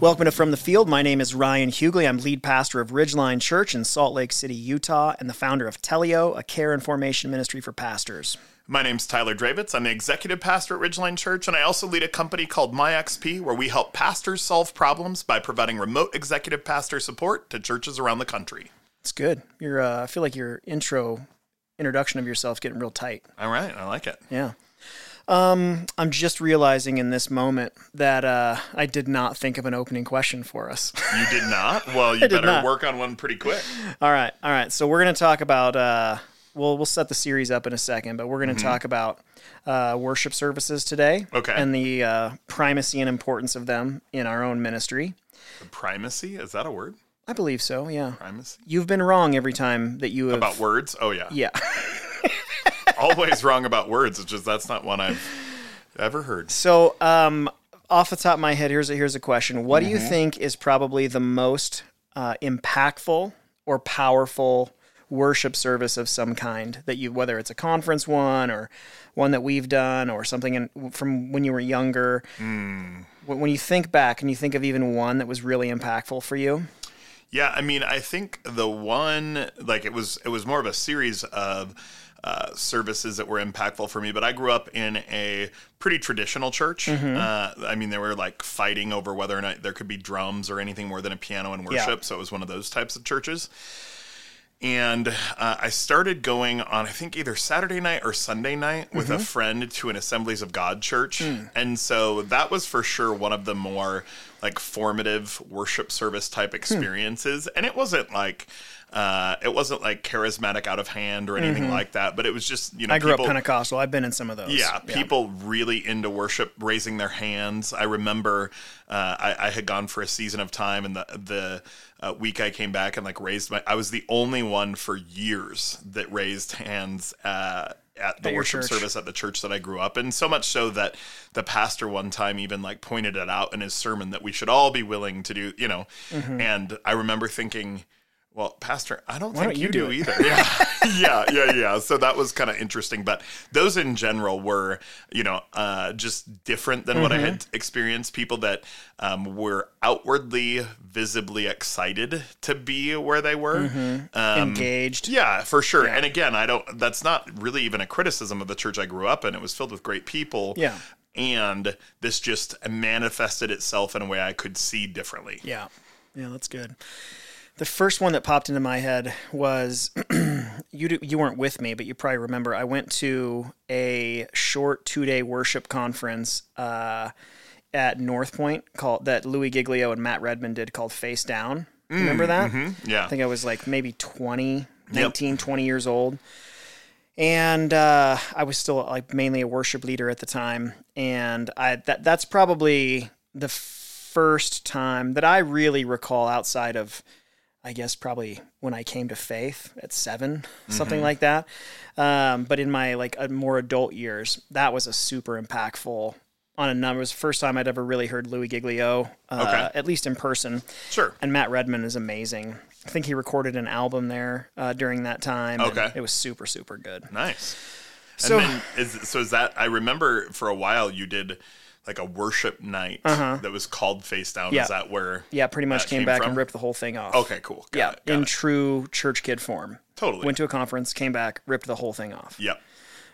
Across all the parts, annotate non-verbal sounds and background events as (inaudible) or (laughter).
Welcome to From the Field. My name is Ryan Hughley. I'm lead pastor of Ridgeline Church in Salt Lake City, Utah, and the founder of Teleo, a care and formation ministry for pastors. My name's Tyler Dravitz. I'm the executive pastor at Ridgeline Church, and I also lead a company called MyXP, where we help pastors solve problems by providing remote executive pastor support to churches around the country. It's good. Your, uh, I feel like your intro, introduction of yourself is getting real tight. All right, I like it. Yeah. Um, I'm just realizing in this moment that uh, I did not think of an opening question for us. (laughs) You did not? (laughs) Well, you better not. work on one pretty quick. all right, all right. So we're going to talk about. Uh, we'll we'll set the series up in a second, but we're going to talk about uh, worship services today. Okay. And the uh, primacy and importance of them in our own ministry. Primacy? Is that a word? I believe so. Yeah. Primacy? You've been wrong every time that you have. About words? Oh, yeah. yeah. (laughs) Always wrong about words. It's just that's not one I've ever heard. So, um, off the top of my head, here's a, here's a question. What do you Mm-hmm. think is probably the most uh, impactful or powerful worship service of some kind that you, whether it's a conference one or one that we've done or something in, from when you were younger? When when you think back and you think of even one that was really impactful for you, Yeah, I mean, I think the one like it was it was more of a series of uh, services that were impactful for me. But I grew up in a pretty traditional church. Uh, I mean, they were like fighting over whether or not there could be drums or anything more than a piano in worship. So it was one of those types of churches. And uh, I started going on, I think, either Saturday night or Sunday night with a friend to an Assemblies of God church. And so that was for sure one of the more like formative worship service type experiences. And it wasn't like, uh, it wasn't like charismatic out of hand or anything like that, but it was just, you know, I grew people, up Pentecostal. I've been in some of those. yeah, people really into worship, raising their hands. I remember uh, I, I had gone for a season of time, and the the uh, week I came back and like raised my. I was the only one for years that raised hands. Uh, at the At worship church. service at the church that I grew up in, so much so that the pastor one time even like pointed it out in his sermon that we should all be willing to do, you know. And I remember thinking, well, Pastor, I don't think don't you, you do do, either. (laughs) Yeah, yeah, yeah, yeah. So that was kind of interesting. But those in general were, you know, uh, just different than what I had experienced. People that um, were outwardly, visibly excited to be where they were. Um, engaged. yeah, for sure. And again, I don't. That's not really even a criticism of the church I grew up in. It was filled with great people. Yeah. And this just manifested itself in a way I could see differently. Yeah. Yeah, that's good. The first one that popped into my head was (clears throat) you you weren't with me, but you probably remember I went to a short 2-day worship conference uh, at North Point called that Louis Giglio and Matt Redman did called Face Down. Remember that? Yeah. I think I was like maybe 20, 19, 20 years old. And uh, I was still like mainly a worship leader at the time. And I that that's probably the first time that I really recall outside of I guess probably when I came to faith at 7 something like that. Um, but in my like uh, more adult years, that was a super impactful on a number. It was the first time I'd ever really heard Louis Giglio, uh, Okay. at least in person. Sure. And Matt Redman is amazing. I think he recorded an album there uh, during that time. Okay. it was super, super good. Nice. So- and then is so is that I remember for a while you did like a worship night that was called Face Down. Uh-huh. Yeah. Is that where? Yeah, pretty much came, came back from? and ripped the whole thing off. Okay, cool. Got yeah, it, in it. true church kid form. Totally. Went to a conference, came back, ripped the whole thing off. Yep.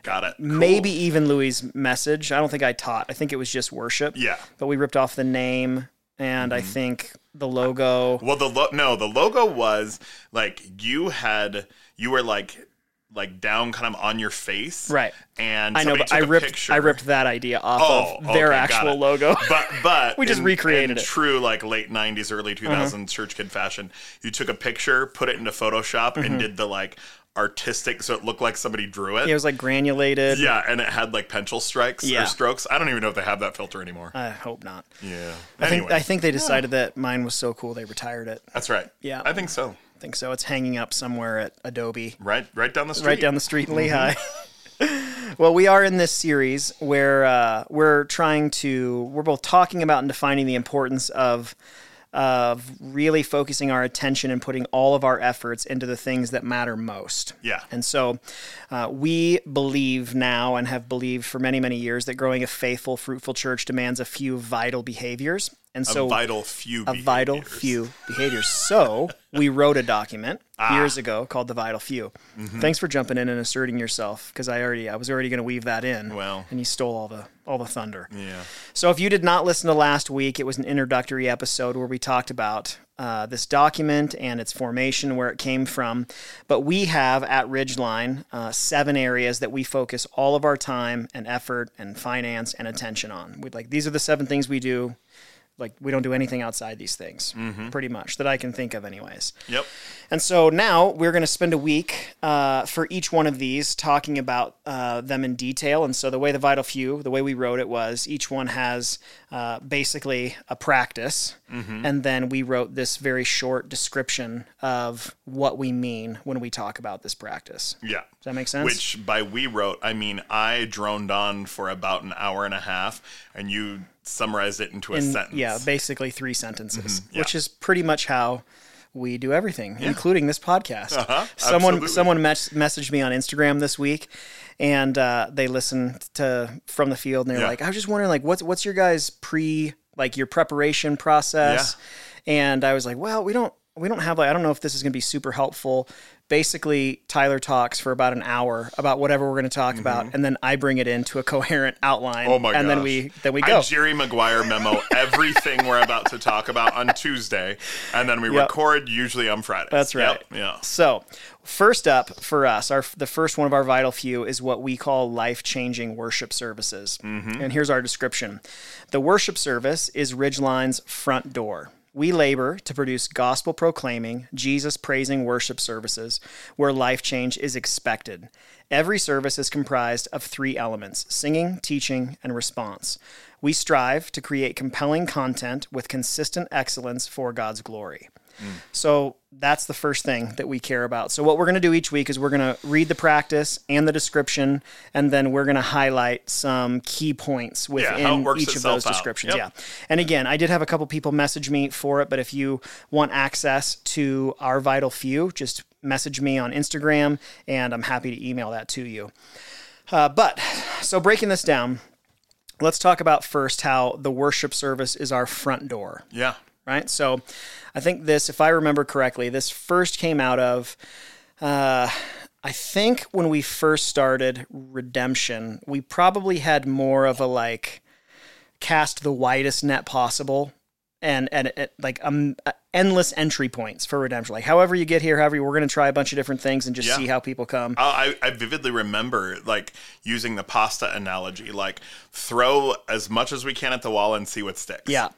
Got it. Cool. Maybe even Louis' message. I don't think I taught. I think it was just worship. Yeah. Mm-hmm. But we ripped off the name and I think the logo. Well, the lo- no, the logo was like you had you were like like down kind of on your face, Right. And I know, but I ripped picture. I ripped that idea off Oh, of their okay, actual logo. But but (laughs) We just in- recreated in it. True, like late '90s, early 2000s church kid fashion. You took a picture, put it into Photoshop, Mm-hmm. and did the like artistic, so it looked like somebody drew it. it was like granulated. Yeah, and it had like pencil strikes Yeah. or strokes. I don't even know if they have that filter anymore. I hope not. yeah. I Anyway, think I think they decided that mine was so cool they retired it. that's right. Yeah. I think so. Something. So it's hanging up somewhere at Adobe, Right, right down the street. right down the street in Lehi. (laughs) well, we are in this series where uh, we're trying to, we're both talking about and defining the importance of of really focusing our attention and putting all of our efforts into the things that matter most. Yeah. And so uh, we believe now and have believed for many, many years that growing a faithful, fruitful church demands a few vital behaviors. And so a vital few. a vital few behaviors. So we wrote a document Ah. years ago called the Vital Few. Mm-hmm. Thanks for jumping in and asserting yourself because I already I was already going to weave that in. Well. and you stole all the all the thunder. Yeah. So if you did not listen to last week, it was an introductory episode where we talked about uh, this document and its formation, where it came from. But we have at Ridgeline uh, seven areas that we focus all of our time and effort and finance and attention on. We like these are the seven things we do. Like we don't do anything outside these things, pretty much that I can think of, anyways. Yep. And so now we're going to spend a week uh, for each one of these talking about uh, them in detail. And so the way the Vital Few, the way we wrote it was each one has uh, basically a practice. And then we wrote this very short description of what we mean when we talk about this practice. Yeah. Does that make sense? Which by we wrote, I mean I droned on for about an hour and a half, and you summarized it into a In- sentence. Yeah, basically three sentences, yeah. which is pretty much how we do everything, including this podcast. Uh-huh, someone absolutely. someone mes- messaged me on Instagram this week, and uh, they listened to from the field, and they're Yeah. like, "I was just wondering, like, what's what's your guys pre like your preparation process?" And I was like, "Well, we don't." We don't have like I don't know if this is going to be super helpful. Basically, Tyler talks for about an hour about whatever we're going to talk about, and then I bring it into a coherent outline. Mm-hmm. Oh my And then we then we I go. Jerry Maguire memo everything we're about to talk about on Tuesday, and then we Yep. record usually on Friday. That's right. Yep, Yeah. So, first up for us, our the first one of our vital few is what we call life-changing worship services. And here's our description. The worship service is Ridgeline's front door. We labor to produce gospel proclaiming, Jesus praising worship services where life change is expected. Every service is comprised of three elements singing, teaching, and response. We strive to create compelling content with consistent excellence for God's glory. Mm. So that's the first thing that we care about. So what we're going to do each week is we're going to read the practice and the description, and then we're going to highlight some key points within works each of those out. descriptions. Yep. Yeah. And again, I did have a couple people message me for it, but if you want access to our vital few, just message me on Instagram, and I'm happy to email that to you. Uh, but so breaking this down, let's talk about first how the worship service is our front door Yeah. Right? So I think this, if I remember correctly, this first came out of, uh, I think when we first started Redemption, we probably had more of a like cast the widest net possible. And, and and like um, endless entry points for redemption. Like however you get here, however you, we're going to try a bunch of different things and just Yeah. see how people come. I, I vividly remember like using the pasta analogy, like throw as much as we can at the wall and see what sticks. yeah,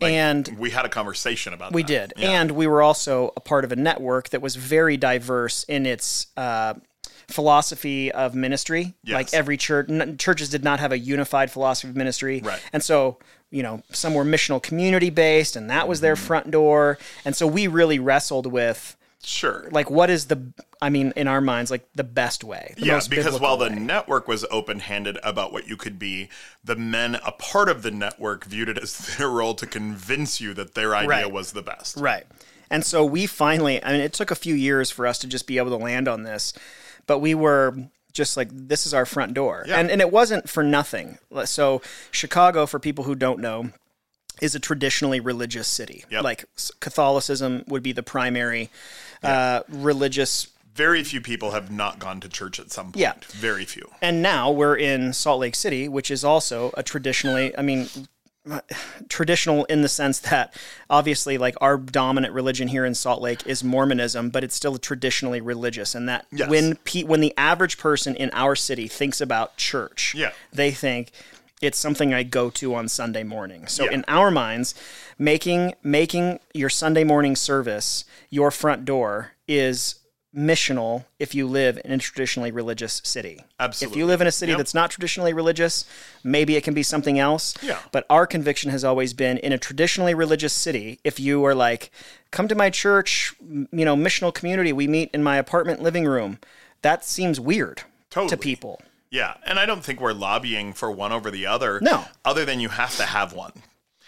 and We had a conversation about that. We that. did. Yeah. And we were also a part of a network that was very diverse in its uh, philosophy of ministry. Yes. Like every church, n- churches did not have a unified philosophy of ministry. Right. And so, you know, some were missional community based, and that was Mm-hmm. their front door. And so we really wrestled with, sure. like, what is the, I mean, in our minds, like the best way. The Yeah, most because while the way. network was open handed about what you could be, the men, a part of the network, viewed it as (laughs) their role to convince you that their idea Right. was the best. Right. And so we finally, I mean, it took a few years for us to just be able to land on this, but we were just like, this is our front door. Yeah. And, and it wasn't for nothing. So, Chicago, for people who don't know, is a traditionally religious city. Yep. Like Catholicism would be the primary uh, religious Very few people have not gone to church at some point. Yeah. Very few. and now we're in Salt Lake City, which is also a traditionally, I mean, (sighs) traditional in the sense that obviously like our dominant religion here in Salt Lake is Mormonism, but it's still traditionally religious and that Yes. when pe- when the average person in our city thinks about church, Yeah. they think it's something I go to on Sunday morning. So Yeah. in our minds, making making your Sunday morning service your front door is missional if you live in a traditionally religious city. Absolutely. If you live in a city Yep. that's not traditionally religious, maybe it can be something else. Yeah. But our conviction has always been in a traditionally religious city, if you are like come to my church, you know, missional community. We meet in my apartment living room. That seems weird to people. Yeah, and I don't think we're lobbying for one over the other. No. Other than you have to have one.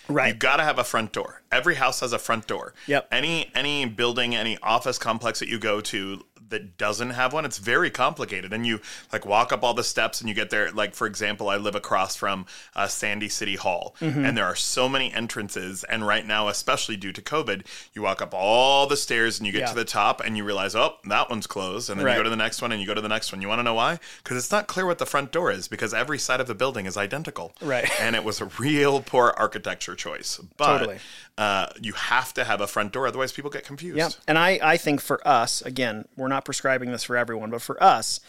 Right. You've got to have a front door. Every house has a front door. Yep. Any any building, any office complex that you go to that doesn't have one, it's very complicated. And you like walk up all the steps and you get there. Like for example, I live across from uh, Sandy City Hall, Mm-hmm. and there are so many entrances. And right now, especially due to COVID, you walk up all the stairs and you get Yeah. to the top and you realize, oh, that one's closed. And then Right. you go to the next one and you go to the next one. You want to know why? Because it's not clear what the front door is because every side of the building is identical. Right. And it was a real poor architecture choice. But Totally. Uh, you have to have a front door, otherwise people get confused. Yeah. And I, I think for us, again, we're not prescribing this for everyone, but for us,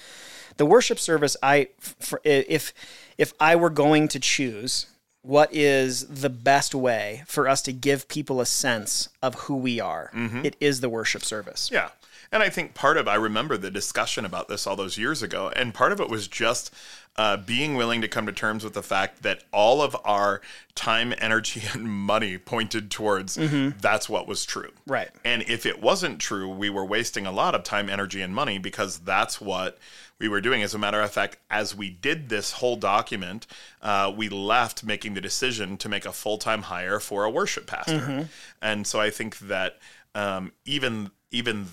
the worship service, I, for, if, if I were going to choose what is the best way for us to give people a sense of who we are, it is the worship service. Yeah. And I think part of I remember the discussion about this all those years ago, and part of it was just uh, being willing to come to terms with the fact that all of our time, energy, (laughs) and money pointed towards that's what was true. Right. And if it wasn't true, we were wasting a lot of time, energy, and money because that's what we were doing. As a matter of fact, as we did this whole document, uh, we left making the decision to make a full time hire for a worship pastor. Mm-hmm. And so I think that um, even even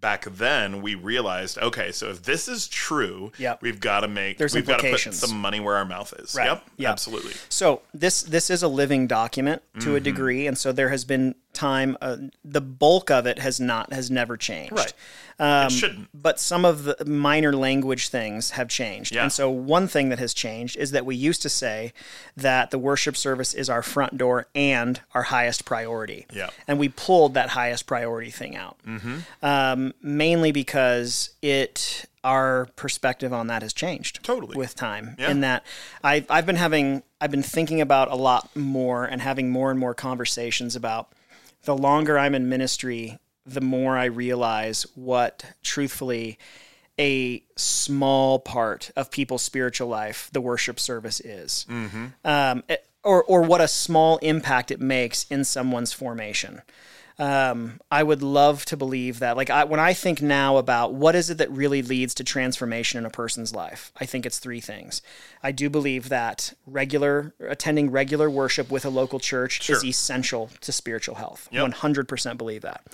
back then we realized okay so if this is true Yep. we've got to make There's we've got to put some money where our mouth is Right. yep Yep. absolutely So this this is a living document to Mm-hmm. a degree, and so there has been time. Uh, the bulk of it has not has never changed. right Um, it shouldn't but some of the minor language things have changed. Yeah. And so one thing that has changed is that we used to say that the worship service is our front door and our highest priority. Yeah. And we pulled that highest priority thing out. Mm-hmm. Um, mainly because it our perspective on that has changed Totally. with time. Yeah. In that I I've been having I've been thinking about a lot more and having more and more conversations about the longer I'm in ministry, the more I realize what truthfully a small part of people's spiritual life the worship service is. Um, it- or, or what a small impact it makes in someone's formation. Um, I would love to believe that. Like I, when I think now about what is it that really leads to transformation in a person's life, I think it's three things. I do believe that regular attending regular worship with a local church is essential to spiritual health. One hundred percent believe that.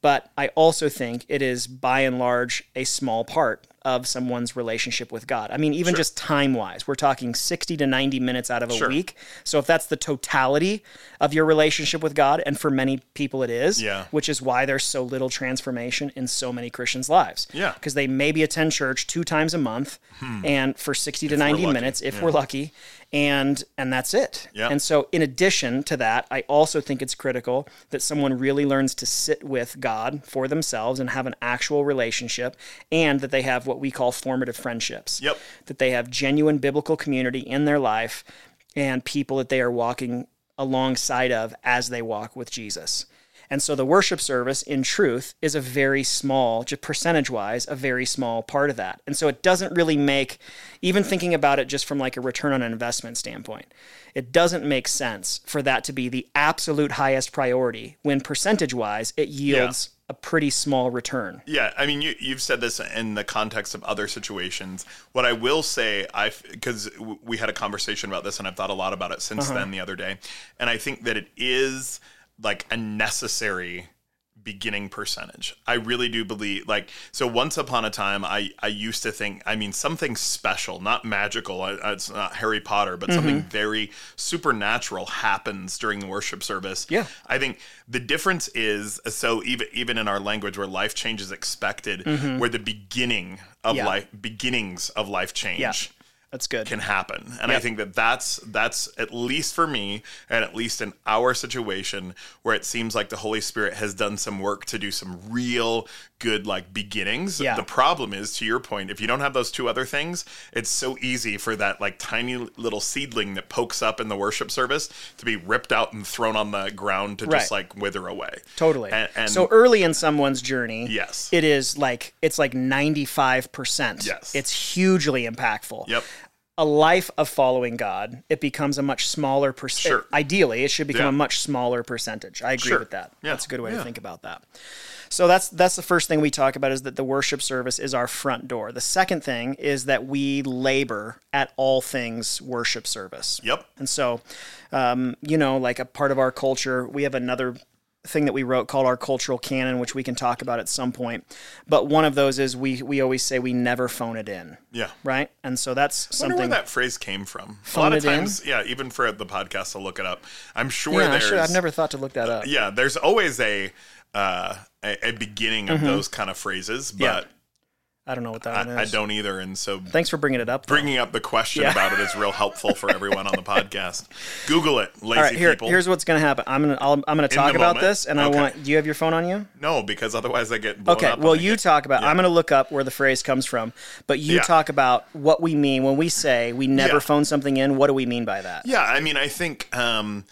But I also think it is by and large a small part of someone's relationship with God. I mean, even just time wise, we're talking 60 to 90 minutes out of a Sure. week. So if that's the totality of your relationship with God, and for many people it is, Yeah. which is why there's so little transformation in so many Christians' lives. Yeah. Because they maybe attend church two times a month and for 60 to 90 minutes, if we're lucky, and and that's it. Yeah. And so in addition to that, I also think it's critical that someone really learns to sit with God for themselves and have an actual relationship and that they have what we call formative friendships. Yep. That they have genuine biblical community in their life and people that they are walking alongside of as they walk with Jesus. And so the worship service, in truth, is a very small, just percentage wise, a very small part of that. And so it doesn't really make, even thinking about it just from like a return on investment standpoint, it doesn't make sense for that to be the absolute highest priority when percentage wise it yields a pretty small return. Yeah, I mean, you, you've said this in the context of other situations. What I will say, I because we had a conversation about this, and I've thought a lot about it since uh-huh. then the other day, and I think that it is like a necessary beginning percentage. I really do believe like so once upon a time I I used to think I mean something special, not magical. It's not Harry Potter, but something mm-hmm. very supernatural happens during the worship service. Yeah. I think the difference is so even even in our language where life change is expected, mm-hmm. where the beginning of Yeah. life beginnings of life change Yeah. That's good. can happen. And I think that that's that's at least for me and at least in our situation where it seems like the Holy Spirit has done some work to do some real good like beginnings. Yeah. The problem is to your point, if you don't have those two other things, it's so easy for that like tiny little seedling that pokes up in the worship service to be ripped out and thrown on the ground to just like wither away. Totally. And, and so early in someone's journey, Yes. it is like it's like ninety five percent. Yes. it's hugely impactful. Yep. a life of following God, it becomes a much smaller percent. Sure. Ideally, it should become Yeah. a much smaller percentage. I agree Sure. with that. Yeah. That's a good way to think about that. So that's that's the first thing we talk about is that the worship service is our front door. The second thing is that we labor at all things worship service. Yep. And so, um, you know, like a part of our culture, we have another thing that we wrote called our cultural canon, which we can talk about at some point. But one of those is we we always say we never phone it in, Yeah. right? And so that's I wonder something. where that phrase came from. a lot of it in? times, yeah, even for the podcast to look it up. I'm sure yeah, I there's should, I've never thought to look that up. yeah, there's always a uh, a, a beginning of those kind of phrases, Mm-hmm. Yeah. but I don't know what that one I, I don't either. And so Thanks for bringing it up. though. bringing up the question Yeah. about it is real helpful for everyone on the (laughs) podcast. Google it, lazy All right, here, people. here's what's going to happen. I'm going to I'm going to talk about moment? this, and I want. Do you have your phone on you? no, because otherwise I get Okay. Well, you get- talk about. I'm going to look up where the phrase comes from, but you Yeah. talk about what we mean when we say we never Yeah. phone something in. What do we mean by that? Yeah, I mean, I think um,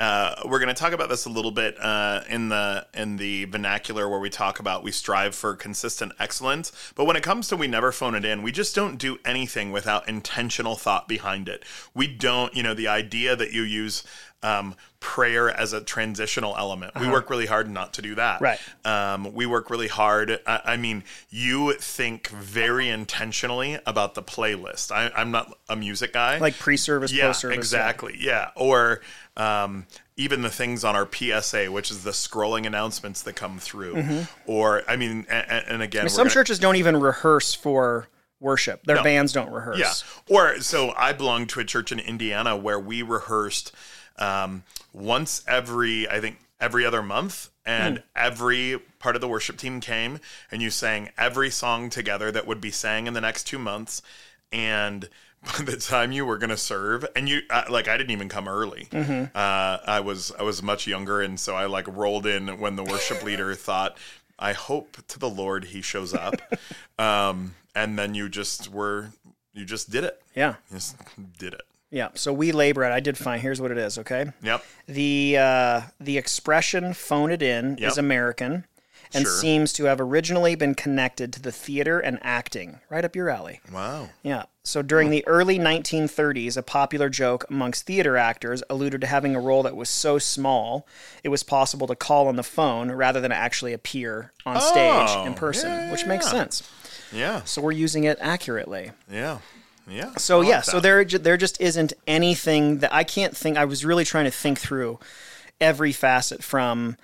uh, we're going to talk about this a little bit uh, in the in the vernacular where we talk about we strive for consistent excellence. But when it comes to we never phone it in, we just don't do anything without intentional thought behind it. We don't, you know, the idea that you use. Um, prayer as a transitional element. We work really hard not to do that. Right. Um, we work really hard. I, I mean, you think very intentionally about the playlist. I, I'm not a music guy Like pre-service, yeah, post-service. exactly. Yeah, or um, even the things on our PSA, which is the scrolling announcements that come through. Or I mean, and, and again, we're Some gonna- churches don't even rehearse for worship. Their bands don't rehearse. yeah. Or so I belong to a church in Indiana where we rehearsed um, once every, I think, every other month. And Hmm. every part of the worship team came and you sang every song together that would be sang in the next two months. And (laughs) by the time you were going to serve, and you, uh, like, I didn't even come early. Mm-hmm. Uh, I was, I was much younger. And so I like rolled in when the worship leader (laughs) thought, I hope to the Lord he shows up. (laughs) um, and then you just were, you just did it. Yeah. You just did it. Yeah. So we labor it. I did fine. Here's what it is. Okay. Yep. The uh, the expression "phone it in" Yep. is American, and Sure. seems to have originally been connected to the theater and acting. Right up your alley. Wow. Yeah. So during the early 1930s, a popular joke amongst theater actors alluded to having a role that was so small it was possible to call on the phone rather than actually appear on stage Oh, in person, yeah, which makes yeah. sense. Yeah. So we're using it accurately. Yeah. Yeah. So like yeah, so there there just isn't anything that I can't think. I was really trying to think through every facet from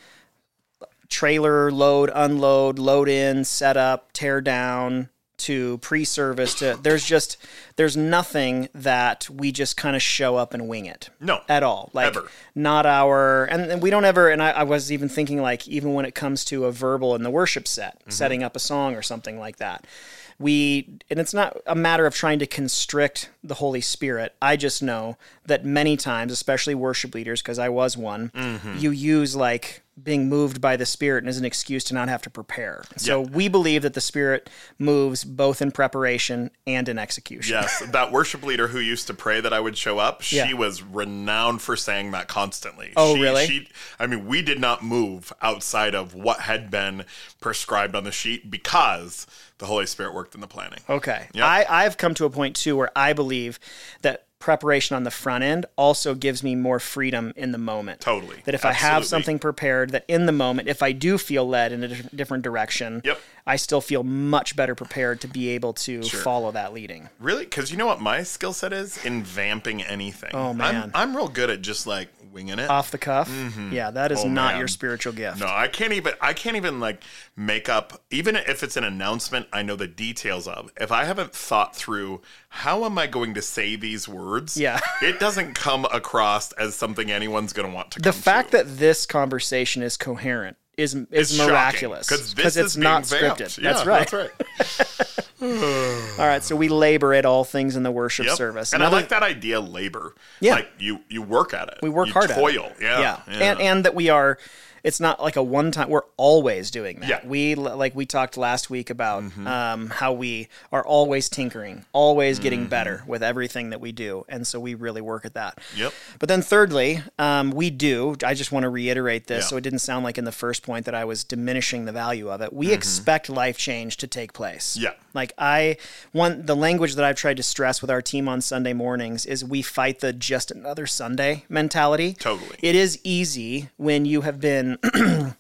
trailer load, unload, load in, set up, tear down to pre-service to there's just there's nothing that we just kind of show up and wing it No. at all like Ever. not our and, and we don't ever and I, I was even thinking like even when it comes to a verbal in the worship set Mm-hmm. setting up a song or something like that we and it's not a matter of trying to constrict the holy spirit. I just know that many times especially worship leaders because i was one Mm-hmm. you use like being moved by the spirit as an excuse to not have to prepare so we believe that the spirit moves both in preparation and in execution Yes, that worship leader who used to pray that I would show up, she Yeah. was renowned for saying that constantly. Oh, she, really? She, I mean, we did not move outside of what had been prescribed on the sheet because the Holy Spirit worked in the planning. Okay. Yep. I, I've come to a point too where I believe that preparation on the front end also gives me more freedom in the moment. Totally. That if I have something prepared, that in the moment, if I do feel led in a different direction, Yep. I still feel much better prepared to be able to follow that leading. Really? Because you know what my skill set is in vamping anything. Oh, man. I'm, I'm real good at just like winging it. Off the cuff, mm-hmm. yeah, that is Oh, not man. your spiritual gift. No, I can't even. I can't even like make up. Even if it's an announcement, I know the details of. If I haven't thought through how am I going to say these words, Yeah. it doesn't come across as something anyone's going to want to. The fact to. that this conversation is coherent is is It's miraculous because it's is not scripted. Yeah, that's right. That's right. (laughs) (sighs) All right, so we labor at all things in the worship Yep. service. and Another- I like that idea. Labor. Yeah. Like you, you work at it. we work you hard toil. at it. Yeah. yeah. And and that we are it's not like a one time. We're always doing that. Yeah. Mm-hmm. We like we talked last week about um, how we are always tinkering, always getting better with everything that we do, and so we really work at that. Yep. But then, thirdly, um, we do. I just want to reiterate this Yeah. so it didn't sound like in the first point that I was diminishing the value of it. We expect life change to take place. Mm-hmm. Yeah. Like I one the language that I've tried to stress with our team on Sunday mornings is we fight the just another Sunday mentality. Totally. It is easy when you have been (clears throat)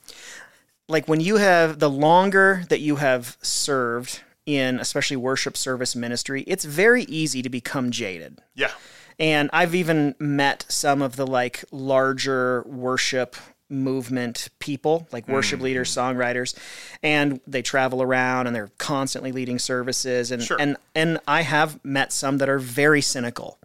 like when you have the longer that you have served in especially worship service ministry, it's very easy to become jaded. Yeah. And I've even met some of the like larger worship movement people, like worship leaders, songwriters, and they travel around and they're constantly leading services and Sure. and and I have met some that are very cynical.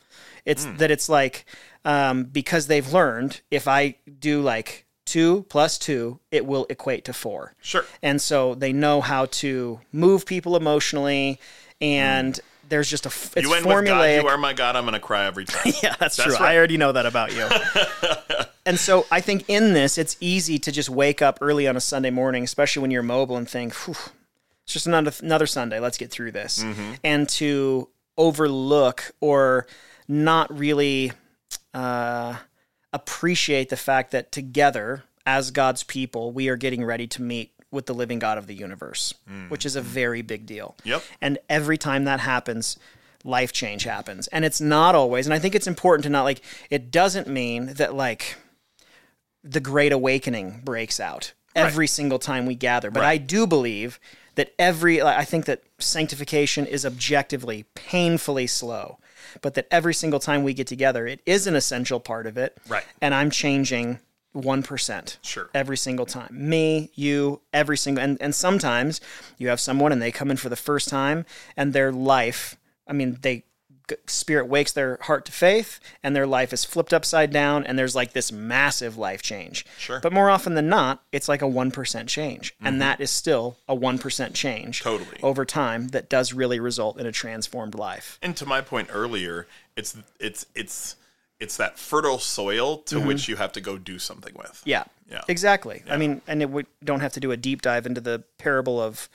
It's that it's like um, because they've learned if I do like two plus two, it will equate to four. Sure. And so they know how to move people emotionally, and there's just a it's You end with God, formulaic. you are my God, I'm going to cry every time. (laughs) yeah, that's, That's true. right. I already know that about you. (laughs) and so I think in this, it's easy to just wake up early on a Sunday morning, especially when you're mobile, and think, Whew, it's just another another Sunday. Let's get through this, Mm-hmm. and to overlook or not really uh, appreciate the fact that together as God's people, we are getting ready to meet with the living God of the universe, which is a very big deal. Mm-hmm. Yep. And every time that happens, life change happens. And it's not always, and I think it's important to not like, it doesn't mean that like the great awakening breaks out every single time we gather. But I do believe that every, I think that sanctification is objectively painfully slow, but that every single time we get together, it is an essential part of it. Right. And I'm changing 1%. Sure. Every single time. Me, you, every single and, and sometimes you have someone and they come in for the first time and their life, I mean, they spirit wakes their heart to faith and their life is flipped upside down and there's like this massive life change. Sure. But more often than not, it's like a 1% change. And that is still a 1% change Totally. over time that does really result in a transformed life. And to my point earlier, it's it's it's it's that fertile soil to which you have to go do something with. Mm-hmm. Yeah. Yeah. Exactly. I mean, and it, we don't have to do a deep dive into the parable of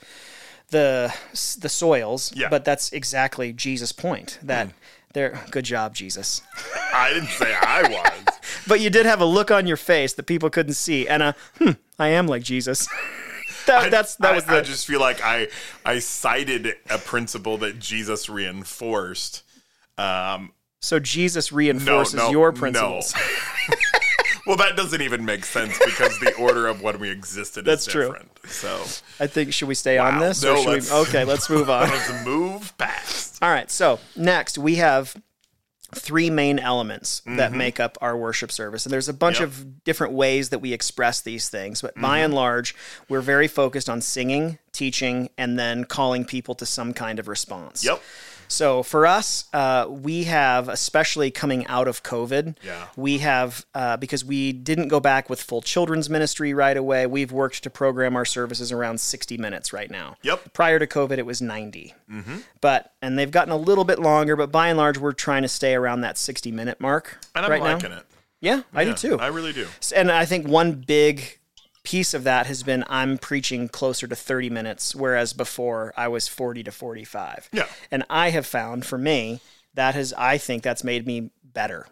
the the soils, Yeah. but that's exactly Jesus' point. That there. Good job, Jesus. (laughs) I didn't say I was. (laughs) But you did have a look on your face that people couldn't see, and a hmm, I am like Jesus. (laughs) that, that's that I, was I just feel like I I cited a principle that Jesus reinforced. Um, so Jesus reinforces no, your no. Well, that doesn't even make sense because the order of when we existed That's is true. different. So I think should we stay on this? No, or should we, let's- okay, let's move on. (laughs) let's move past. All right. So next we have three main elements that Mm-hmm. make up our worship service. And there's a bunch Yep. of different ways that we express these things. But by Mm-hmm. and large, we're very focused on singing, teaching, and then calling people to some kind of response. Yep. So for us, uh, we have, especially coming out of COVID, Yeah. we have, uh, because we didn't go back with full children's ministry right away, we've worked to program our services around 60 minutes right now. Yep. Prior to COVID, it was 90. Mm-hmm. But, and they've gotten a little bit longer, but by and large, we're trying to stay around that 60 minute mark And I'm right liking now. it. Yeah, I do too. I really do. And I think one big piece of that has been I'm preaching closer to 30 minutes, whereas before I was 40 to 45. Yeah. And I have found for me, that has, I think that's made me better.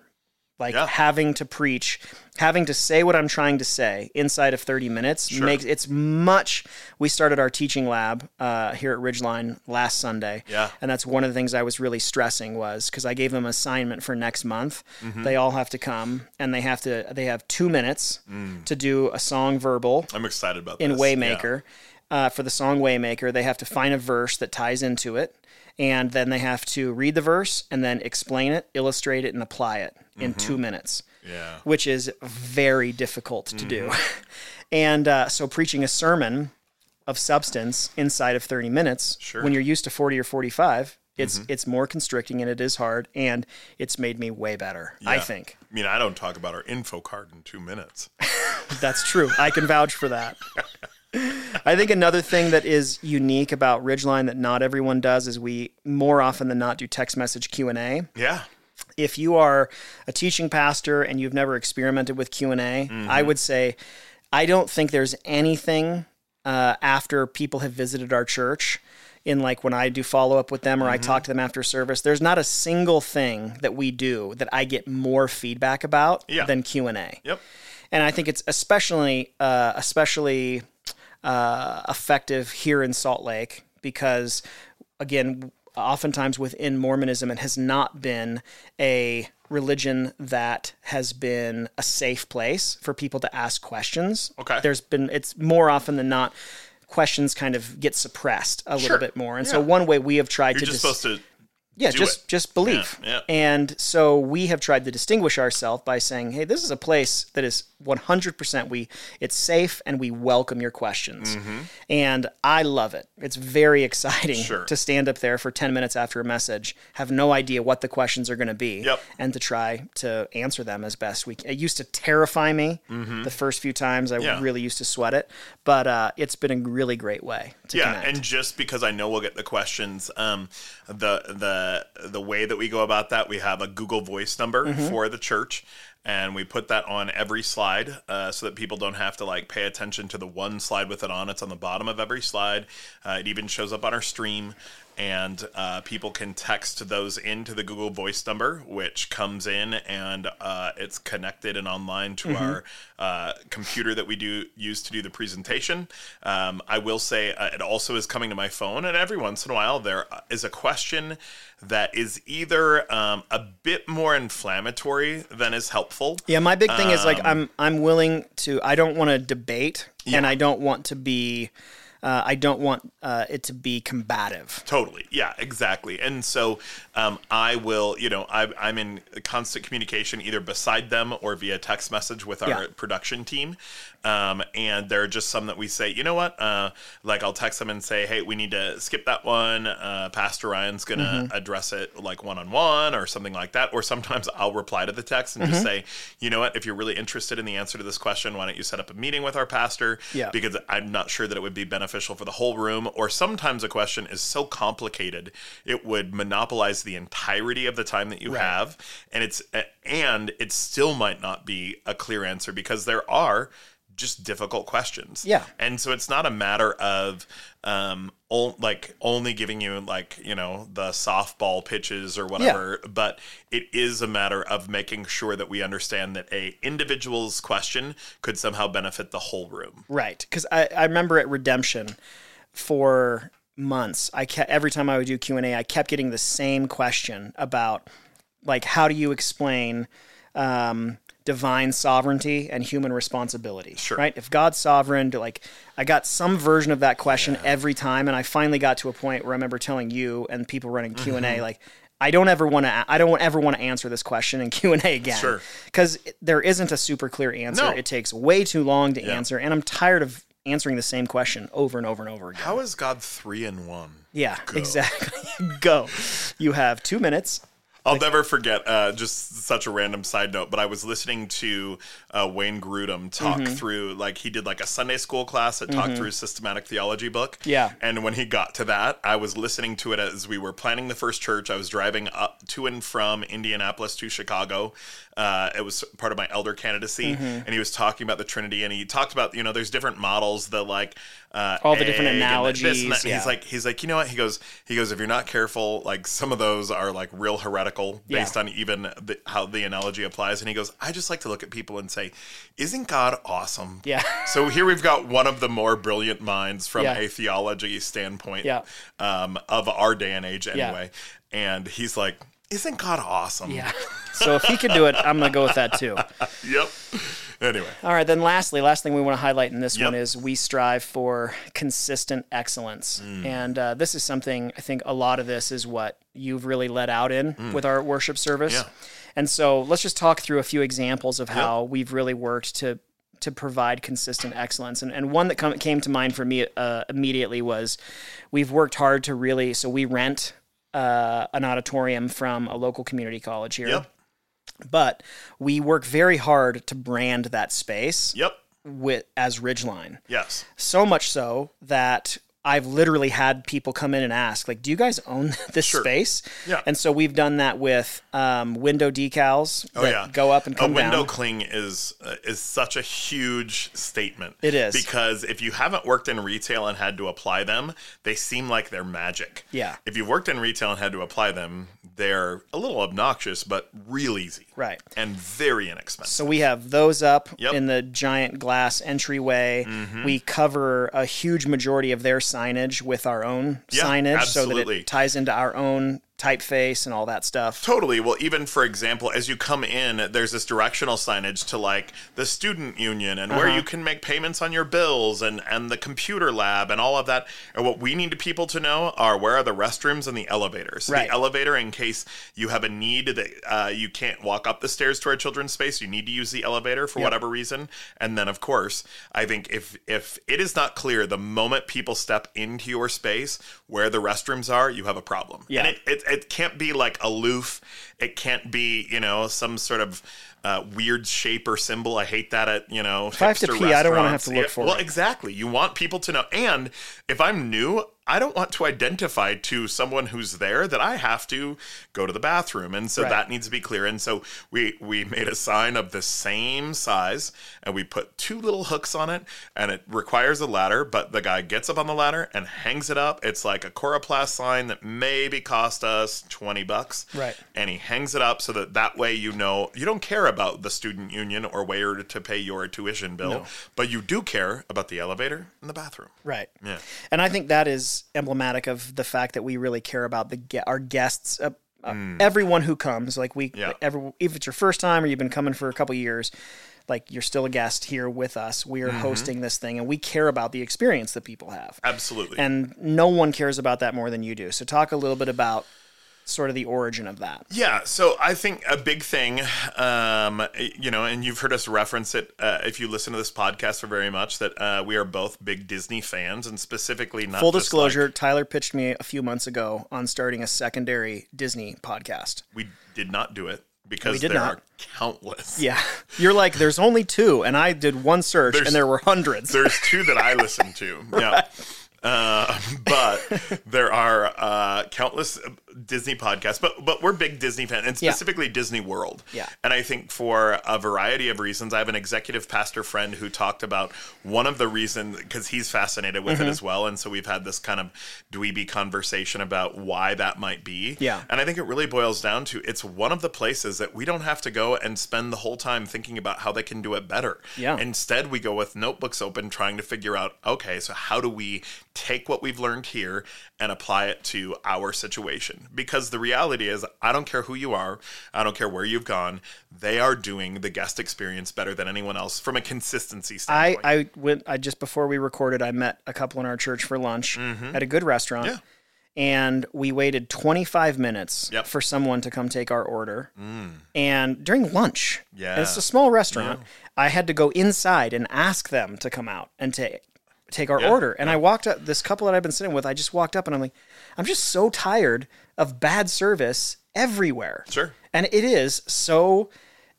Like Yeah. having to preach, having to say what I'm trying to say inside of 30 minutes makes it's much. We started our teaching lab uh, here at Ridgeline last Sunday. Yeah. And that's one of the things I was really stressing was because I gave them assignment for next month. Mm-hmm. They all have to come and they have to they have two minutes to do a song verbal I'm excited about in this. Waymaker. Uh, for the song Waymaker, they have to find a verse that ties into it, and then they have to read the verse and then explain it, illustrate it, and apply it in Mm-hmm. two minutes Yeah. which is very difficult to do. Mm-hmm. (laughs) and uh, so, preaching a sermon of substance inside of 30 minutes, Sure. Mm-hmm. when you're used to 40 or 45, it's it's more constricting and it is hard, and it's made me way better. I think I mean, I don't talk about our info card in two minutes. (laughs) that's true. I can vouch for that. I think another thing that is unique about Ridgeline that not everyone does is we more often than not do text message Q and A. Yeah. If you are a teaching pastor and you've never experimented with q&a I would say I don't think there's anything uh, after people have visited our church in like when I do follow up with them or I talk to them after service. There's not a single thing that we do that I get more feedback about Yeah. than Q and A. Yep. And I think it's especially uh, especially uh, effective here in Salt Lake because, again, oftentimes within Mormonism, and has not been a religion that has been a safe place for people to ask questions. Okay. There's been it's more often than not questions kind of get suppressed a Sure. little bit more. And so one way we have tried You're to just dis- supposed to. Yeah, do just it. just believe. Yeah, yeah. And so we have tried to distinguish ourselves by saying, "Hey, this is a place that is 100% we it's safe and we welcome your questions." And I love it. It's very exciting Mm-hmm. Sure. to stand up there for 10 minutes after a message, have no idea what the questions are going to be, Yep. and to try to answer them as best we can. It used to terrify me the first few times. I Mm-hmm. Yeah. really used to sweat it, but uh, it's been a really great way to yeah connect. and just because i know we'll get the questions um, the the the way that we go about that we have a google voice number Mm-hmm. for the church and we put that on every slide uh, so that people don't have to like pay attention to the one slide with it on. It's on the bottom of every slide. Uh, it even shows up on our stream and uh, people can text those into the Google Voice number, which comes in and uh, it's connected and online to our uh, computer that we do use to do the presentation. Um, I will say uh, it also is coming to my phone, and every once in a while there is a question that is either um, a bit more inflammatory than is helpful. Yeah, my big thing is like Um, I'm I'm willing to. I don't want to debate, and I don't want to be. Uh, I don't want uh, it to be combative. Totally. Yeah, exactly. And so um, I will, you know, I, I'm in constant communication either beside them or via text message with our Yeah. production team. Um, and there are just some that we say, you know what? Uh, like I'll text them and say, hey, we need to skip that one. Uh, Pastor Ryan's going to Mm-hmm. address it like one on one or something like that. Or sometimes I'll reply to the text and Mm-hmm. just say, you know what? If you're really interested in the answer to this question, why don't you set up a meeting with our pastor? Yeah. Because I'm not sure that it would be beneficial for the whole room. Or sometimes a question is so complicated it would monopolize the entirety of the time that you Right. have, and it's and it still might not be a clear answer because there are just difficult questions. Yeah. and so it's not a matter of um o- like only giving you like you know the softball pitches or whatever but it is a matter of making sure that we understand that a individual's question could somehow benefit the whole room Right. Because I, I remember at Redemption for months, I kept, every time I would do Q and A, I kept getting the same question about like how do you explain um, divine sovereignty and human responsibility? Sure. Right. If God's sovereign, like I got some version of that question every time, and I finally got to a point where I remember telling you and people running Mm-hmm. A like. I don't ever want to. I don't ever want to answer this question in (laughs) Q and A again. Sure. Because there isn't a super clear answer. No. It takes way too long to answer, and I'm tired of answering the same question over and over and over again. how is god three in one yeah, (laughs) exactly. Go. You have two minutes. I'll never forget. Uh, just such a random side note, but I was listening to uh, Wayne Grudem talk Mm-hmm. through, like he did like a Sunday school class that talked through systematic theology book. Yeah. And when he got to that, I was listening to it as we were planning the first church. I was driving up to and from Indianapolis to Chicago. Uh, it was part of my elder candidacy, Mm-hmm. and he was talking about the Trinity, and he talked about you know there's different models, that like uh, All the different egg and the this and analogies. And yeah. He's like he's like you know what he goes he goes if you're not careful like some of those are like real heretical Yeah. based on even the, how the analogy applies and he goes i just like to look at people and say isn't god awesome Yeah. (laughs) so here we've got one of the more brilliant minds from Yeah. a theology standpoint Yeah. um, of our day and age anyway and he's like isn't god awesome Yeah. (laughs) So if he could do it, I'm going to go with that too. (laughs) yep anyway All right. Then, lastly, last thing we want to highlight in this Yep. one is we strive for consistent excellence, and uh, this is something I think a lot of this is what you've really let out in with our worship service. Yeah. And so let's just talk through a few examples of how we've really worked to to provide consistent excellence. And, and one that come, came to mind for me uh, immediately was we've worked hard to really so we rent uh, an auditorium from a local community college here yep but we work very hard to brand that space yep with as Ridgeline. yes So much so that I've literally had people come in and ask, like, "Do you guys own (laughs) this space?" Yeah. And so we've done that with um, window decals that Oh yeah, go up and come down. a window down. cling is uh, is such a huge statement. It is. because if you haven't worked in retail and had to apply them, they seem like they're magic. Yeah. If you've worked in retail and had to apply them, they're a little obnoxious, but real easy. Right. And very inexpensive. So we have those up Yep. Mm-hmm. in the giant glass entryway. We cover a huge majority of their signage with our own Yeah, signage so that it ties into our own typeface and all that stuff. Totally. Well, even for example, as you come in, there's this directional signage to like the student union and Uh-huh. where you can make payments on your bills and and the computer lab and all of that. And what we need people to know are where are the restrooms and the elevators. So Right. The elevator, in case you have a need that uh, you can't walk up the stairs to our children's space, you need to use the elevator for whatever reason. And then, of course, I think if if it is not clear the moment people step into your space where the restrooms are, you have a problem. Yeah. And it, it, it can't be like aloof. It can't be, you know, some sort of uh, weird shape or symbol. I hate that at, you know, If I have to pee, I don't wanna have to look for Well, it. exactly. You want people to know. And if I'm new, I don't want to identify to someone who's there that I have to go to the bathroom. And so Right. that needs to be clear. And so we, we made a sign of the same size and we put two little hooks on it and it requires a ladder, but the guy gets up on the ladder and hangs it up. It's like a Coroplast sign that maybe cost us 20 bucks. Right. And he hangs it up so that that way you know you don't care about the student union or where to pay your tuition bill, but you do care about the elevator and the bathroom. Right. Yeah. And I think that is emblematic of the fact that we really care about the our guests, uh, uh, everyone who comes. Like we, Mm. Yeah. every, if it's your first time or you've been coming for a couple years, like you're still a guest here with us. We are Mm-hmm. hosting this thing, and we care about the experience that people have. Absolutely. And no one cares about that more than you do. So talk a little bit about sort of the origin of that. Yeah, so I think a big thing, um, you know, and you've heard us reference it uh, if you listen to this podcast for very much, that uh, we are both big Disney fans, and specifically not Full disclosure, like- Tyler pitched me a few months ago on starting a secondary Disney podcast. we did not do it because We did there not. are countless. Yeah. You're like, there's only two, and I did one search, There's- and there were hundreds. There's two that I listened to. (laughs) Yeah. Uh, (laughs) but there are uh, countless Disney podcasts, but but we're big Disney fans, and Yeah. specifically Disney World. Yeah. And I think for a variety of reasons, I have an executive pastor friend who talked about one of the reasons because he's fascinated with Mm-hmm. it as well, and so we've had this kind of dweeby conversation about why that might be. Yeah. And I think it really boils down to it's one of the places that we don't have to go and spend the whole time thinking about how they can do it better. Yeah. Instead, we go with notebooks open, trying to figure out okay, so how do we take what we've learned here and apply it to our situation? Because the reality is, I don't care who you are, I don't care where you've gone, they are doing the guest experience better than anyone else from a consistency I, standpoint. I went I just before we recorded I met a couple in our church for lunch at a good restaurant. Mm-hmm. Yeah. And we waited 25 minutes Yep. Mm. for someone to come take our order. And during lunch, Yeah. it's a small restaurant, I had to go inside and ask them to come out and to take our order. And I walked up, this couple that I've been sitting with, I just walked up and I'm like, I'm just so tired of bad service everywhere. Sure. And it is so,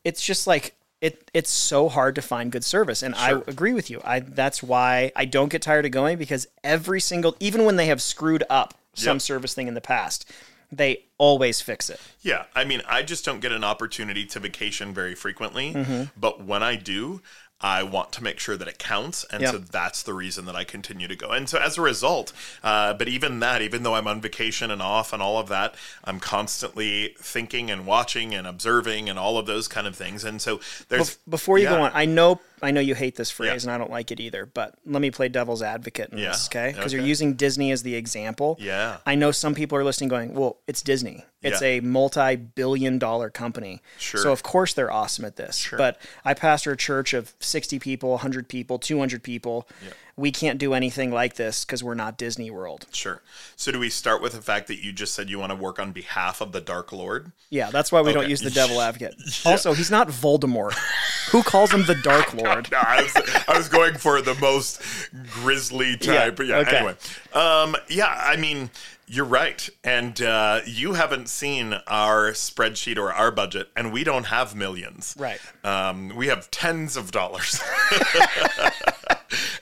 it's just like, it, it's so hard to find good service. And I agree with you. I, that's why I don't get tired of going because every single, even when they have screwed up some Yep. service thing in the past, they always fix it. Yeah, I mean, I just don't get an opportunity to vacation very frequently, Mm-hmm. but when I do, I want to make sure that it counts, and Yep. so that's the reason that I continue to go. And so as a result, uh, but even that, even though I'm on vacation and off and all of that, I'm constantly thinking and watching and observing and all of those kind of things. And so there's Before you go on, I know I know you hate this phrase Yeah. and I don't like it either, but let me play devil's advocate in Yeah. this, okay? Because you're using Disney as the example. Yeah. I know some people are listening going, well, it's Disney. It's Yeah. a multi billion dollar company. Sure. So, of course, they're awesome at this. But I pastor a church of 60 people, 100 people, 200 people. We can't do anything like this because we're not Disney World. Sure. So do we start with the fact that you just said you want to work on behalf of the Dark Lord? Yeah, that's why we don't use the devil advocate. (laughs) Also, he's not Voldemort. Who calls him the Dark (laughs) Lord? No, I was, I was going for the most grisly type. Yeah. okay. Anyway, um, yeah. I mean, you're right, and uh, you haven't seen our spreadsheet or our budget, and we don't have millions. Right. Um, we have tens of dollars. (laughs)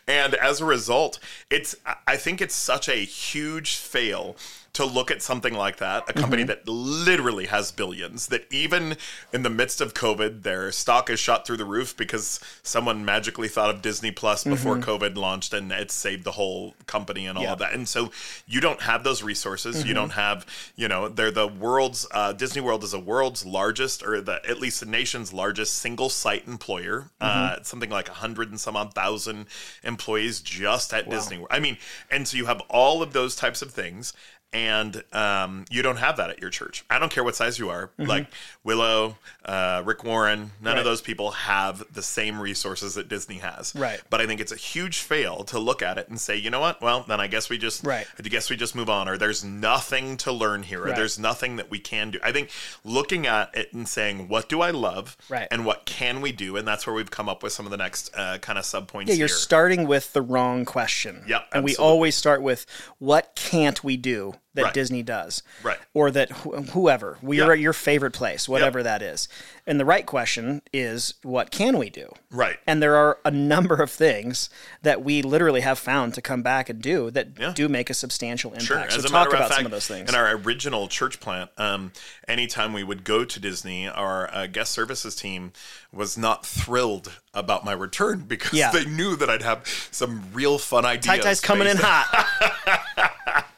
and as a result, it's I think it's such a huge fail to look at something like that, a company Mm-hmm. that literally has billions, that even in the midst of COVID, their stock is shot through the roof because someone magically thought of Disney Plus before COVID launched and it saved the whole company and all Mm-hmm. Yeah. of that. And so you don't have those resources. Mm-hmm. You don't have, you know, they're the world's, uh, Disney World is the world's largest, or the at least the nation's largest single site employer. Uh, Mm-hmm. something like a hundred and some odd thousand employees just at Disney World. I mean, and so you have all of those types of things and um, you don't have that at your church. I don't care what size you are. Like Willow, uh, Rick Warren, none Mm-hmm. Right. of those people have the same resources that Disney has. Right. But I think it's a huge fail to look at it and say, you know what? Well, then I guess we just, Right. I guess we just move on. Or there's nothing to learn here. Or Right. there's nothing that we can do. I think looking at it and saying, what do I love? Right. And what can we do? And that's where we've come up with some of the next uh, kind of sub points Yeah, you're here. starting with the wrong question. Yeah. and we always start with what can't we do that Right. Disney does, Right. Or that wh- whoever we're at your favorite place, whatever that is. And the right question is what can we do? right. And there are a number of things that we literally have found to come back and do that Yeah. do make a substantial impact. Sure. So As a talk about fact, some of those things. in our original church plant, um, anytime we would go to Disney, our uh, guest services team was not thrilled about my return because Yeah. they knew that I'd have some real fun ideas. Tie Tie's coming in hot. (laughs)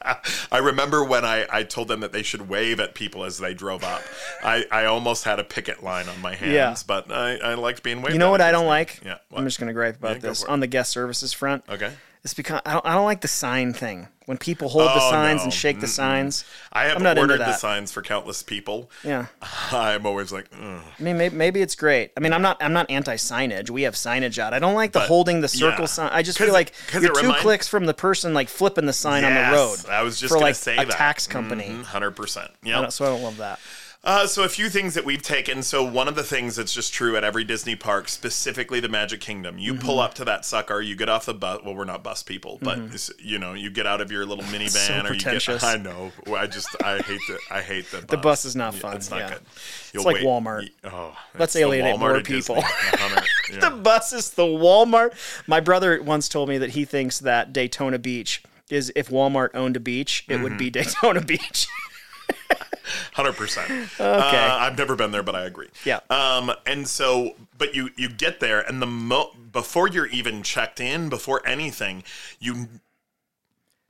(laughs) I remember when I, I told them that they should wave at people as they drove up. I, I almost had a picket line on my hands, Yeah. but I, I liked being waved You know at what I don't like? Yeah. I'm just going to gripe about go this on the guest services front. Okay. It's because I don't, I don't like the sign thing. When people hold the Oh, signs no. and shake the signs. I have I'm not ordered the signs for countless people. Yeah. (laughs) I'm always like, Ugh. I mean, maybe, maybe it's great. I mean, I'm not I'm not anti signage. We have signage out. I don't like the But, holding the circle yeah. sign. I just feel like it- you're two clicks from the person like flipping the sign on the road. Yes, I was just for gonna like a that. tax company. Mhm, 100%. Yeah. So I don't love that. Uh, so a few things that we've taken. So one of the things that's just true at every Disney park, specifically the Magic Kingdom, you Mm-hmm. pull up to that sucker, you get off the bus. Well, we're not bus people, but it's- you know, you get out of your little (laughs) minivan, or you get. pretentious. I know. I just I hate the I hate the. (laughs) Bus. The bus is not Yeah, fun, It's not yeah. good. You'll like Walmart. Oh, Let's alienate more people. (laughs) yeah. The bus is the Walmart. My brother once told me that he thinks that Daytona Beach is if Walmart owned a beach, it would Mm-hmm. be Daytona Beach. Hundred percent. Okay. Uh, I've never been there, but I agree. Yeah. Um, and so, but you you get there, and the mo before you're even checked in, before anything, you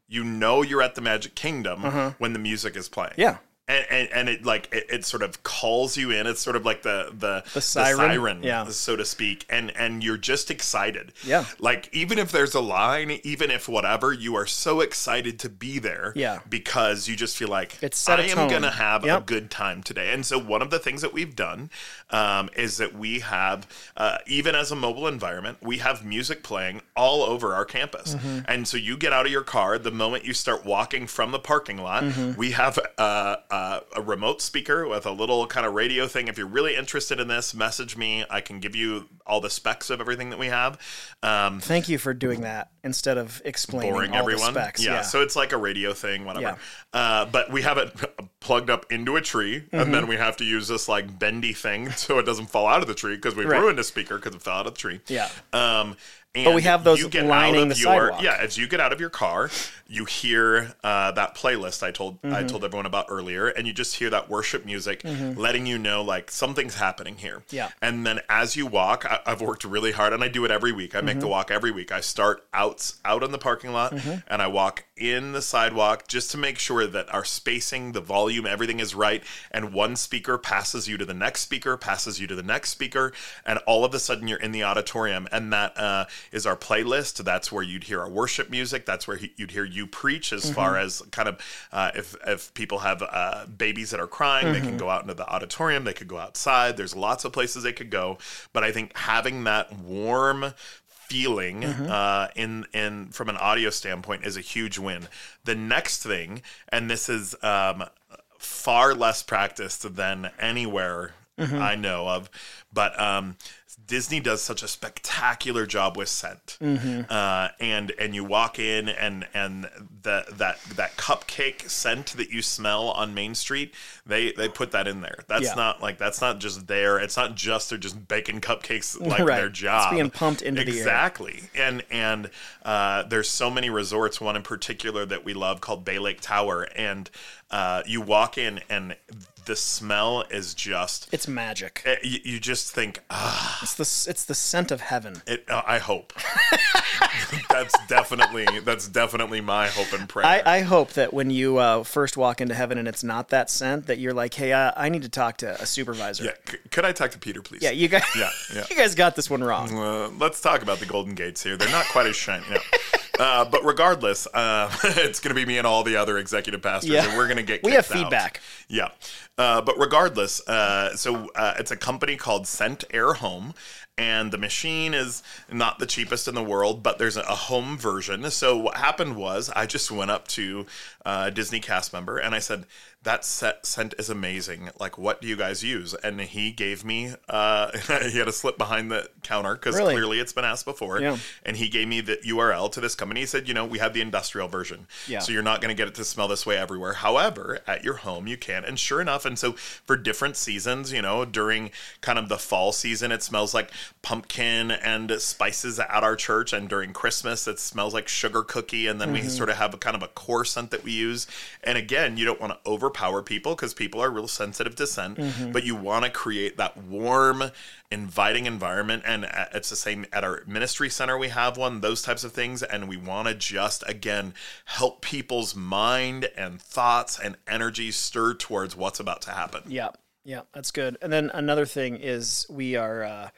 you know you're at the Magic Kingdom when the music is playing. Uh-huh. Yeah. And, and, and it like it, it sort of calls you in. It's sort of like the the, The siren? Yeah. so to speak, and and you're just excited. Yeah. Like even if there's a line, even if whatever, you are so excited to be there. Yeah. Because you just feel like It's set I am gonna have a good time today. And so one of the things that we've done um, is that we have, uh, even as a mobile environment, we have music playing all over our campus. Mm-hmm. And so you get out of your car the moment you start walking from the parking lot. Mm-hmm. We have uh, uh, a remote speaker with a little kind of radio thing. If you're really interested in this, message me. I can give you all the specs of everything that we have. Um, Thank you for doing that instead of explaining boring all everyone. the specs. Yeah, so it's like a radio thing, whatever. Yeah. Uh, but we have it plugged up into a tree, and Mm-hmm. then we have to use this like bendy thing (laughs) so it doesn't fall out of the tree because we Right. ruined a speaker because it fell out of the tree. Yeah. Um, and But we have those you get lining the your, sidewalk. Yeah, as you get out of your car, you hear uh, that playlist I told I Mm-hmm. told everyone about earlier, and you just hear that worship music, letting you know like something's happening here. Yeah. And then as you walk, I, I've worked really hard, and I do it every week. I make Mm-hmm. the walk every week. I start out out in the parking lot, and I walk in the sidewalk just to make sure that our spacing, the volume, everything is right. And one speaker passes you to the next speaker, passes you to the next speaker, and all of a sudden you're in the auditorium. And that uh, is our playlist. That's where you'd hear our worship music. That's where he, you'd hear you preach. As far as kind of uh, if if people have uh, babies that are crying, they can go out into the auditorium. They could go outside. There's lots of places they could go. But I think having that warm feeling uh, in in from an audio standpoint is a huge win. The next thing, and this is um, far less practiced than anywhere I know of, but um, Disney does such a spectacular job with scent, uh, and and you walk in and and the that that cupcake scent that you smell on Main Street, they they put that in there. That's Yeah. not like that's not just there. It's not just they're just baking cupcakes (laughs) like Right. their It's job. being pumped into the air. exactly. And and uh, there's so many resorts. One in particular that we love called Bay Lake Tower, and uh, you walk in and the smell is just. It's magic. eh, You, you just think, ah, It's the it's the scent of heaven. it, uh, I hope. (laughs) that's definitely that's definitely my hope and prayer. I, I hope that when you uh, first walk into heaven and it's not that scent, that you're like, hey, uh, I need to talk to a supervisor. yeah, c- could I talk to Peter, please? Yeah, you guys, Yeah, (laughs) yeah. you guys got this one wrong. Uh, let's talk about the Golden Gates here. They're not quite as shiny. No. Uh, but regardless, uh, (laughs) it's going to be me and all the other executive pastors, Yeah. and we're going to get We have out. feedback. Yeah. Uh, but regardless, uh, so uh, it's a company called ScentAir Home, and the machine is not the cheapest in the world, but there's a, home version. So what happened was I just went up to uh, a Disney cast member and I said, that set scent is amazing. Like, what do you guys use? And he gave me, uh, (laughs) he had a slip behind the counter because Really? clearly it's been asked before. Yeah. And he gave me the URL to this company. He said, you know, we have the industrial version. Yeah. So you're not going to get it to smell this way everywhere. However, at your home, you can. And sure enough, and so for different seasons, you know, during kind of the fall season, it smells like pumpkin and spices at our church. And during Christmas, it smells like sugar cookie. And then we sort of have a kind of a core scent that we use. And again, you don't want to overpower people because people are real sensitive to scent, but you want to create that warm, inviting environment. And it's the same at our ministry center. We have one, those types of things. And we want to just, again, help people's mind and thoughts and energy stir towards what's about to happen. Yeah, yeah, that's good. And then another thing is we are uh,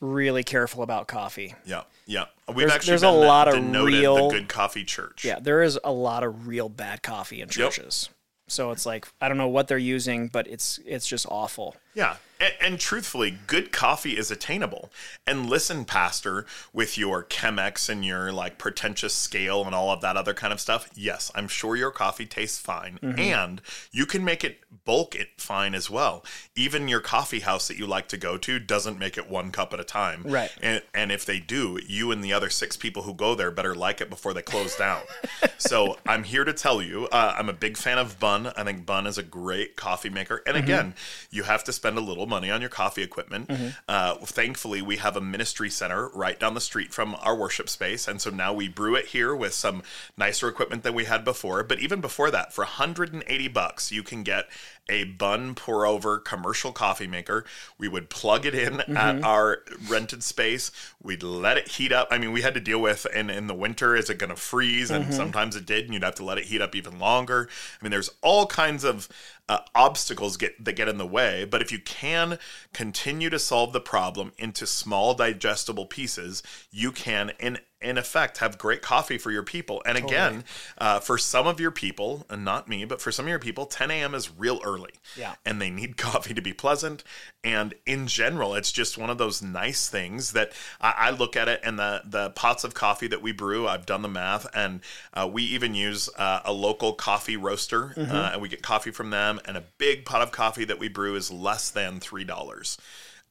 really careful about coffee. Yeah. Yeah. We've There's- actually there's a lot of real- the Good Coffee Church. Yeah, there is a lot of real bad coffee in churches. So it's like I don't know what they're using, but it's it's just awful. Yeah. And, and truthfully, good coffee is attainable. And listen, Pastor, with your Chemex and your like pretentious scale and all of that other kind of stuff, yes, I'm sure your coffee tastes fine. Mm-hmm. And you can make it bulk it fine as well. Even your coffee house that you like to go to doesn't make it one cup at a time. Right. And, and if they do, you and the other six people who go there better like it before they close down. (laughs) so I'm here to tell you, uh, I'm a big fan of Bunn. I think Bunn is a great coffee maker. And again, you have to spend a little money on your coffee equipment. Uh, thankfully, we have a ministry center right down the street from our worship space. And so now we brew it here with some nicer equipment than we had before. But even before that, for 180 bucks, you can get a Bunn pour over commercial coffee maker. We would plug it in at our rented space. We'd let it heat up. I mean, we had to deal with, and in the winter, is it going to freeze? And sometimes it did, and you'd have to let it heat up even longer. I mean, there's all kinds of uh, obstacles get that get in the way. But if you can continue to solve the problem into small digestible pieces, you can in in effect have great coffee for your people. And again, uh, for some of your people, and not me, but for some of your people, 10 a.m. is real early. Yeah. And they need (laughs) coffee to be pleasant. And in general, it's just one of those nice things that I, I look at it and the, the pots of coffee that we brew, I've done the math, and uh, we even use uh, a local coffee roaster, uh, and we get coffee from them. And a big pot of coffee that we brew is less than $3.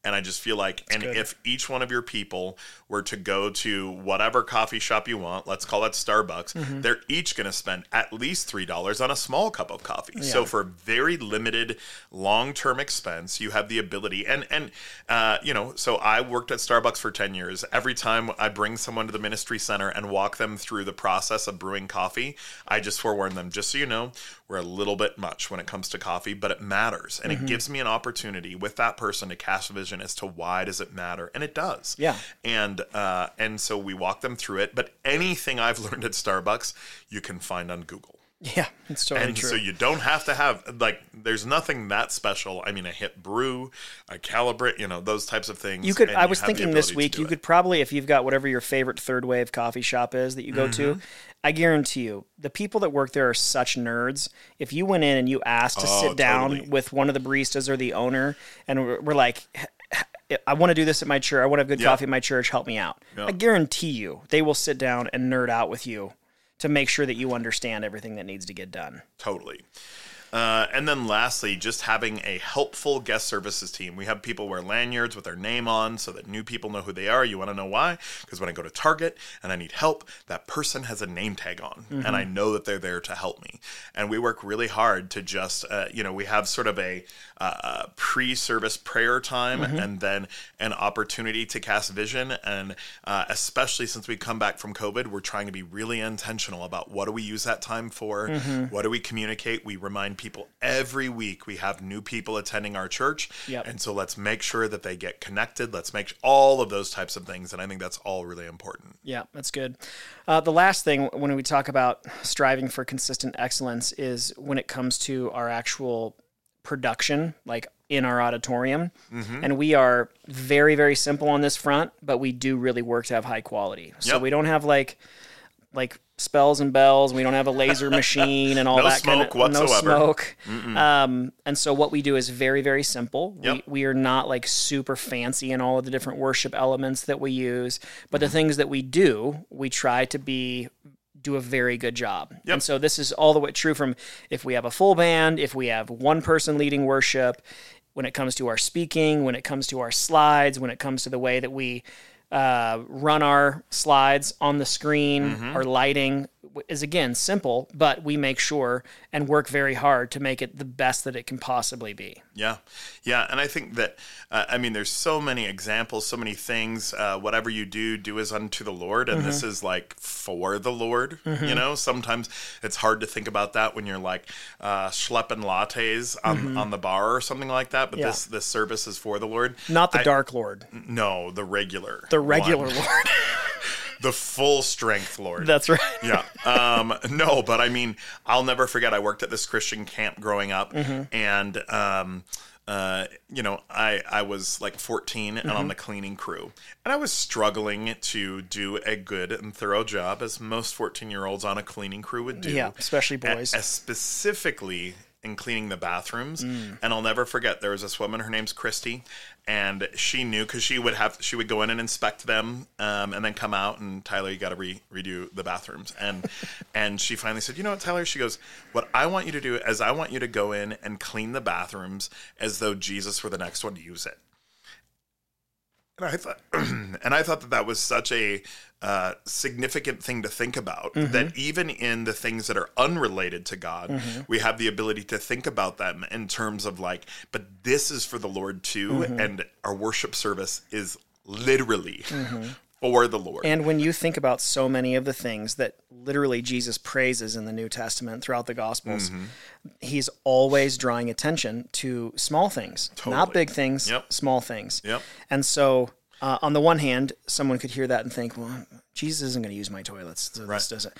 And I just feel like, and good. if each one of your people were to go to whatever coffee shop you want, let's call it Starbucks, Mm-hmm. they're each going to spend at least $3 on a small cup of coffee. So for very limited long-term expense, you have the ability and and uh, you know, so I worked at Starbucks for 10 years. Every time I bring someone to the ministry center and walk them through the process of brewing coffee, I just forewarn them, just so you know, we're a little bit much when it comes to coffee, but it matters. And Mm-hmm. it gives me an opportunity with that person to cast a vision as to why does it matter? And it does. Yeah. And uh, and so we walk them through it. But anything I've (laughs) learned at Starbucks, you can find on Google. Yeah, it's totally And true. so you don't have to have like there's nothing that special. I mean, a hit brew, a calibrate, you know, those types of things. You could. I was thinking this week you it. could probably, if you've got whatever your favorite third wave coffee shop is that you go to, Mm-hmm. I guarantee you, the people that work there are such nerds. If you went in and you asked to Oh, sit down totally. with one of the baristas or the owner, and we're, we're like. I want to do this at my church. I want to have good Yeah. coffee at my church. Help me out. Yeah. I guarantee you, they will sit down and nerd out with you to make sure that you understand everything that needs to get done. Totally. Uh, and then lastly, just having a helpful guest services team. We have people wear lanyards with their name on so that new people know who they are. You want to know why? Because when I go to Target and I need help, that person has a name tag on mm-hmm. and I know that they're there to help me. And we work really hard to just, uh, you know, we have sort of a uh, pre service prayer time mm-hmm. and then an opportunity to cast vision. And uh, especially since we come back from COVID, we're trying to be really intentional about what do we use that time for? Mm-hmm. What do we communicate? We remind people every week we have new people attending our church. Yep. And so let's make sure that they get connected. Let's make all of those types of things. And I think that's all really important. Yeah, that's good. Uh, the last thing when we talk about striving for consistent excellence is when it comes to our actual production, like in our auditorium. Mm-hmm. And we are very, very simple on this front, but we do really work to have high quality. So yep. we don't have like like spells and bells. We don't have a laser machine and all no that kind of whatsoever. no smoke. Um, and so what we do is very very simple. Yep. We, we are not like super fancy in all of the different worship elements that we use, but mm-hmm. the things that we do, we try to be do a very good job. Yep. And so this is all the way true from if we have a full band, if we have one person leading worship, when it comes to our speaking, when it comes to our slides, when it comes to the way that we uh, run our slides on the screen, mm-hmm. our lighting is again simple, but we make sure and work very hard to make it the best that it can possibly be. Yeah, yeah, and I think that uh, I mean, there's so many examples, so many things. Uh, whatever you do, do as unto the Lord, and mm-hmm. this is like for the Lord. Mm-hmm. You know, sometimes it's hard to think about that when you're like uh, schlepping lattes on, mm-hmm. on the bar or something like that. But yeah. this this service is for the Lord, not the I, Dark Lord. No, the regular, the regular one. Lord. (laughs) the full strength Lord. That's right. yeah. Um, no, but I mean, I'll never forget. I worked at this Christian camp growing up, mm-hmm. and um, uh, you know, I I was like 14 and mm-hmm. on the cleaning crew, and I was struggling to do a good and thorough job, as most 14 year olds on a cleaning crew would do. Yeah, especially boys. A, specifically in cleaning the bathrooms. Mm. And I'll never forget there was this woman, her name's Christy, and she knew because she would have she would go in and inspect them um, and then come out and Tyler, you got to re- redo the bathrooms. And (laughs) and she finally said, you know what, Tyler? She goes, what I want you to do is I want you to go in and clean the bathrooms as though Jesus were the next one to use it. And I thought, (clears throat) and I thought that that was such a uh, significant thing to think about. Mm-hmm. That even in the things that are unrelated to God, mm-hmm. we have the ability to think about them in terms of like, but this is for the Lord too, mm-hmm. and our worship service is literally mm-hmm. For the Lord. And when you think about so many of the things that literally Jesus praises in the New Testament throughout the Gospels, mm-hmm. he's always drawing attention to small things, totally. not big things, yep. small things. Yep. And so uh, on the one hand, someone could hear that and think, "Well, Jesus isn't going to use my toilets, so right. this doesn't."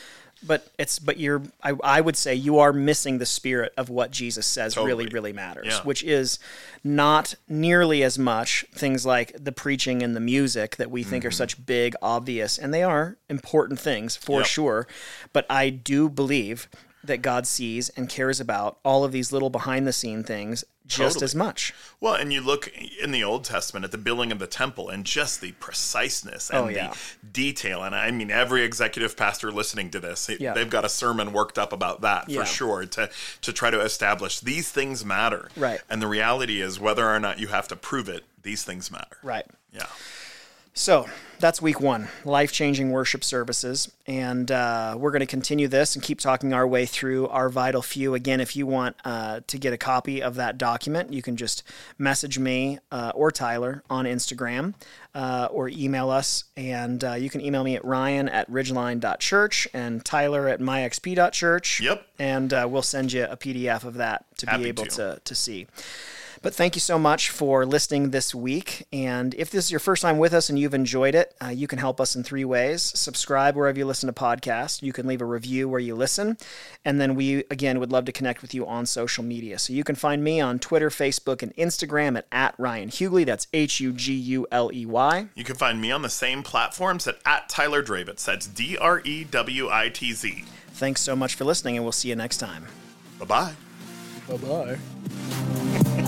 But it's but you're I, I would say you are missing the spirit of what Jesus says totally. really really matters, yeah. which is not nearly as much things like the preaching and the music that we think mm-hmm. are such big obvious, and they are important things for yep. sure. But I do believe that God sees and cares about all of these little behind the scene things just totally. as much. Well, and you look in the Old Testament at the building of the temple and just the preciseness and oh, yeah. the detail. And I mean, every executive pastor listening to this, yeah. they've got a sermon worked up about that yeah. for sure to, to try to establish these things matter. Right. And the reality is, whether or not you have to prove it, these things matter. Right. Yeah. So that's week one life changing worship services. And uh, we're going to continue this and keep talking our way through our vital few. Again, if you want uh, to get a copy of that document, you can just message me uh, or Tyler on Instagram uh, or email us. And uh, you can email me at ryan at ridgeline.church and Tyler at myxp.church. Yep. And uh, we'll send you a PDF of that to Happy be able to. to, to see. But thank you so much for listening this week. And if this is your first time with us and you've enjoyed it, uh, you can help us in three ways. Subscribe wherever you listen to podcasts. You can leave a review where you listen. And then we, again, would love to connect with you on social media. So you can find me on Twitter, Facebook, and Instagram at, at Ryan Huguley. That's H U G U L E Y. You can find me on the same platforms at, at Tyler Drewitz. That's D R E W I T Z. Thanks so much for listening, and we'll see you next time. Bye bye. Bye bye.